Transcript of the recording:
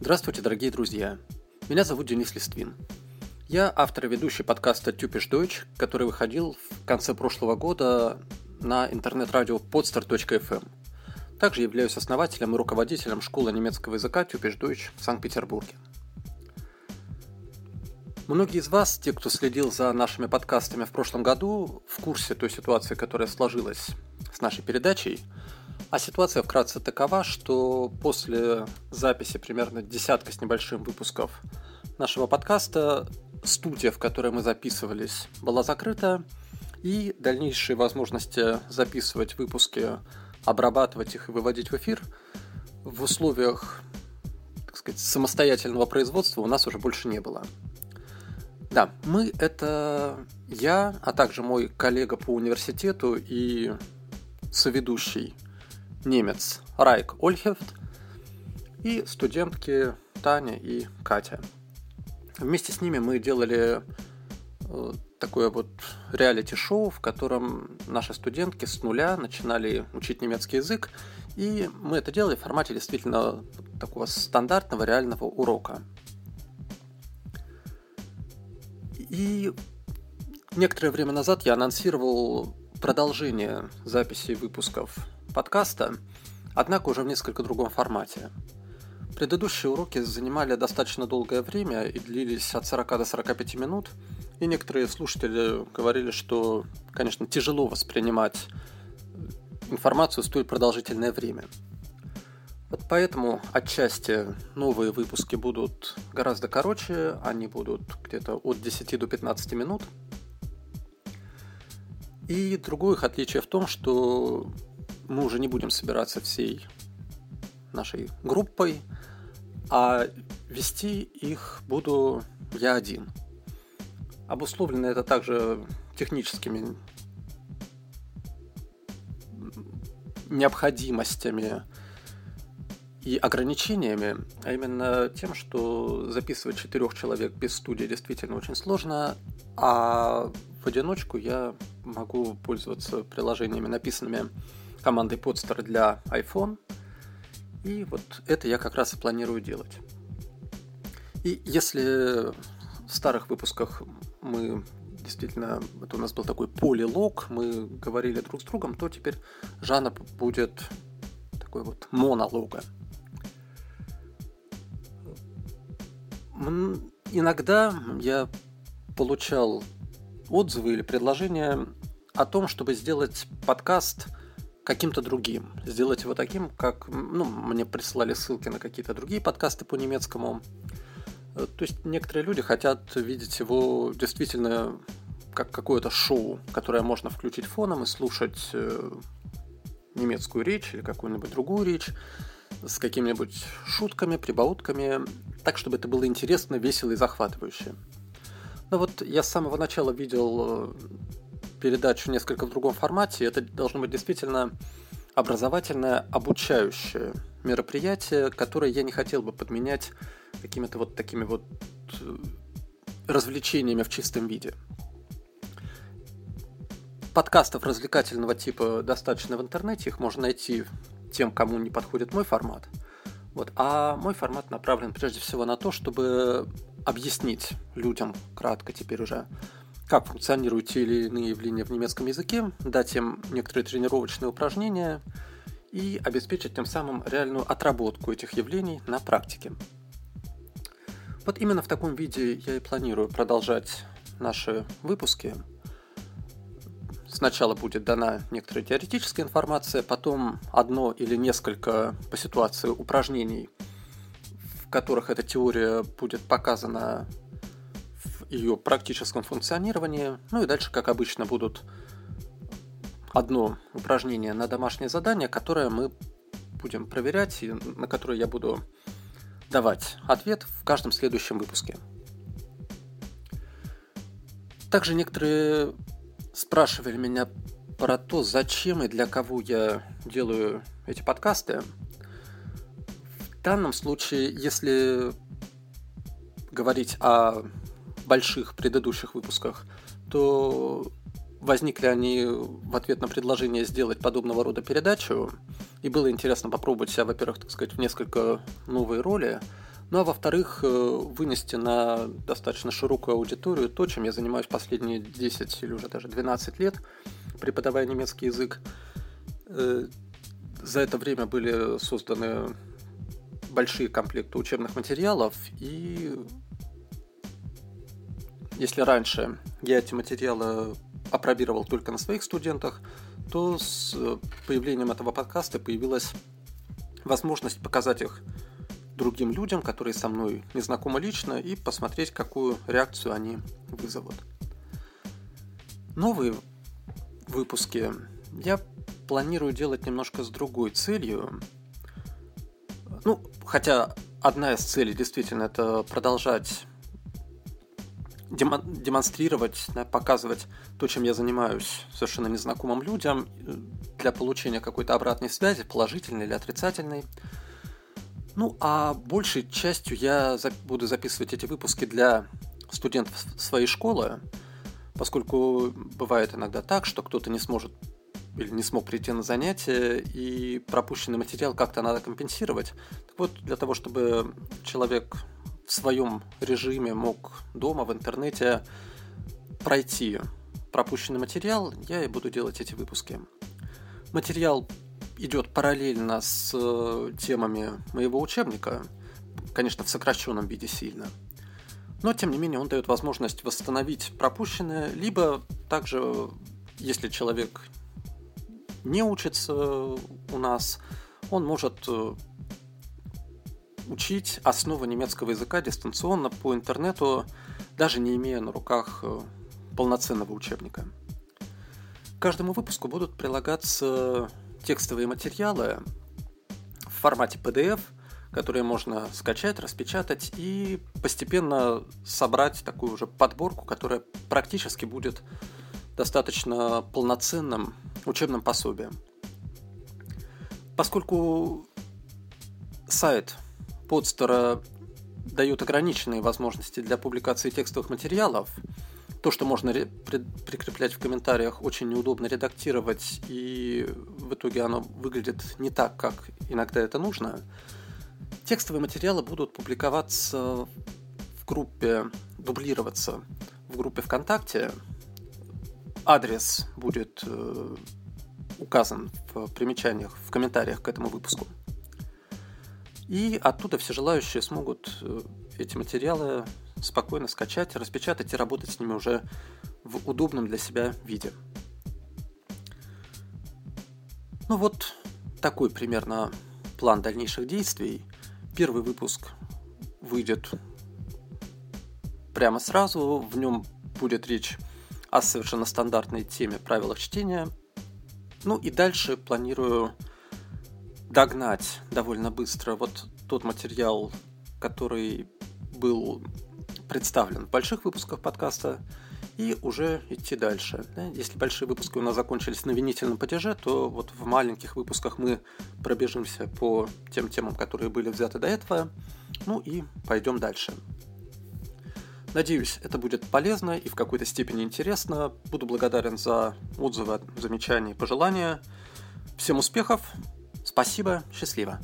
Здравствуйте, дорогие друзья! Меня зовут Денис Листвин. Я автор и ведущий подкаста «Тюпиш Дойч», который выходил в конце прошлого года на интернет-радио podster.fm. Также являюсь основателем и руководителем школы немецкого языка «Тюпиш Дойч» в Санкт-Петербурге. Многие из вас, те, кто следил за нашими подкастами в прошлом году, в курсе той ситуации, которая сложилась с нашей передачей – а ситуация вкратце такова, что после записи примерно десятка с небольшим выпусков нашего подкаста студия, в которой мы записывались, была закрыта, и дальнейшие возможности записывать выпуски, обрабатывать их и выводить в эфир в условиях так сказать, самостоятельного производства у нас уже больше не было. Да, мы – это я, а также мой коллега по университету и соведущий немец Райк Ольхефт и студентки Таня и Катя. Вместе с ними мы делали э, такое вот реалити-шоу, в котором наши студентки с нуля начинали учить немецкий язык, и мы это делали в формате действительно такого стандартного реального урока. И некоторое время назад я анонсировал продолжение записи выпусков подкаста, однако уже в несколько другом формате. Предыдущие уроки занимали достаточно долгое время и длились от 40 до 45 минут, и некоторые слушатели говорили, что, конечно, тяжело воспринимать информацию столь продолжительное время. Вот поэтому отчасти новые выпуски будут гораздо короче, они будут где-то от 10 до 15 минут. И другое их отличие в том, что мы уже не будем собираться всей нашей группой, а вести их буду я один. Обусловлено это также техническими необходимостями и ограничениями, а именно тем, что записывать четырех человек без студии действительно очень сложно, а в одиночку я могу пользоваться приложениями, написанными командой Podster для iPhone. И вот это я как раз и планирую делать. И если в старых выпусках мы действительно, это у нас был такой полилог, мы говорили друг с другом, то теперь жанр будет такой вот монолога. Иногда я получал отзывы или предложения о том, чтобы сделать подкаст – каким-то другим, сделать его таким, как, ну, мне прислали ссылки на какие-то другие подкасты по немецкому. Э, то есть некоторые люди хотят видеть его действительно как какое-то шоу, которое можно включить фоном и слушать э, немецкую речь или какую-нибудь другую речь с какими-нибудь шутками, прибаутками, так, чтобы это было интересно, весело и захватывающе. Но вот я с самого начала видел э, передачу несколько в другом формате. Это должно быть действительно образовательное, обучающее мероприятие, которое я не хотел бы подменять какими-то вот такими вот э, развлечениями в чистом виде. Подкастов развлекательного типа достаточно в интернете, их можно найти тем, кому не подходит мой формат. Вот. А мой формат направлен прежде всего на то, чтобы объяснить людям кратко теперь уже, как функционируют те или иные явления в немецком языке, дать им некоторые тренировочные упражнения и обеспечить тем самым реальную отработку этих явлений на практике. Вот именно в таком виде я и планирую продолжать наши выпуски. Сначала будет дана некоторая теоретическая информация, потом одно или несколько по ситуации упражнений, в которых эта теория будет показана ее практическом функционировании. Ну и дальше, как обычно, будут одно упражнение на домашнее задание, которое мы будем проверять и на которое я буду давать ответ в каждом следующем выпуске. Также некоторые спрашивали меня про то, зачем и для кого я делаю эти подкасты. В данном случае, если говорить о больших предыдущих выпусках, то возникли они в ответ на предложение сделать подобного рода передачу, и было интересно попробовать себя, во-первых, так сказать, в несколько новые роли, ну а во-вторых, э, вынести на достаточно широкую аудиторию то, чем я занимаюсь последние 10 или уже даже 12 лет, преподавая немецкий язык. Э, за это время были созданы большие комплекты учебных материалов, и если раньше я эти материалы опробировал только на своих студентах, то с появлением этого подкаста появилась возможность показать их другим людям, которые со мной не знакомы лично, и посмотреть, какую реакцию они вызовут. Новые выпуски я планирую делать немножко с другой целью. Ну, хотя одна из целей действительно это продолжать демонстрировать, показывать то, чем я занимаюсь совершенно незнакомым людям э, для получения какой-то обратной связи, положительной или отрицательной. Ну, а большей частью я буду записывать эти выпуски для студентов своей школы, поскольку бывает иногда так, что кто-то не сможет или не смог прийти на занятие, и пропущенный материал как-то надо компенсировать. Так вот, для того, чтобы человек в своем режиме мог дома в интернете пройти пропущенный материал, я и буду делать эти выпуски. Материал идет параллельно с э, темами моего учебника, конечно, в сокращенном виде сильно. Но, тем не менее, он дает возможность восстановить пропущенное, либо также, если человек не учится у нас, он может э, учить основы немецкого языка дистанционно по интернету, даже не имея на руках э, полноценного учебника. К каждому выпуску будут прилагаться текстовые материалы в формате PDF, которые можно скачать, распечатать и постепенно собрать такую уже подборку, которая практически будет достаточно полноценным учебным пособием. Поскольку сайт подстера дает ограниченные возможности для публикации текстовых материалов. То, что можно прикреплять в комментариях, очень неудобно редактировать, и в итоге оно выглядит не так, как иногда это нужно. Текстовые материалы будут публиковаться в группе, дублироваться в группе ВКонтакте. Адрес будет э, указан в примечаниях, в комментариях к этому выпуску. И оттуда все желающие смогут э, эти материалы спокойно скачать, распечатать и работать с ними уже в удобном для себя виде. Ну вот такой примерно план дальнейших действий. Первый выпуск выйдет прямо сразу. В нем будет речь о совершенно стандартной теме правилах чтения. Ну и дальше планирую догнать довольно быстро вот тот материал, который был представлен в больших выпусках подкаста, и уже идти дальше. Если большие выпуски у нас закончились на винительном падеже, то вот в маленьких выпусках мы пробежимся по тем темам, которые были взяты до этого, ну и пойдем дальше. Надеюсь, это будет полезно и в какой-то степени интересно. Буду благодарен за отзывы, замечания и пожелания. Всем успехов! Спасибо, счастливо.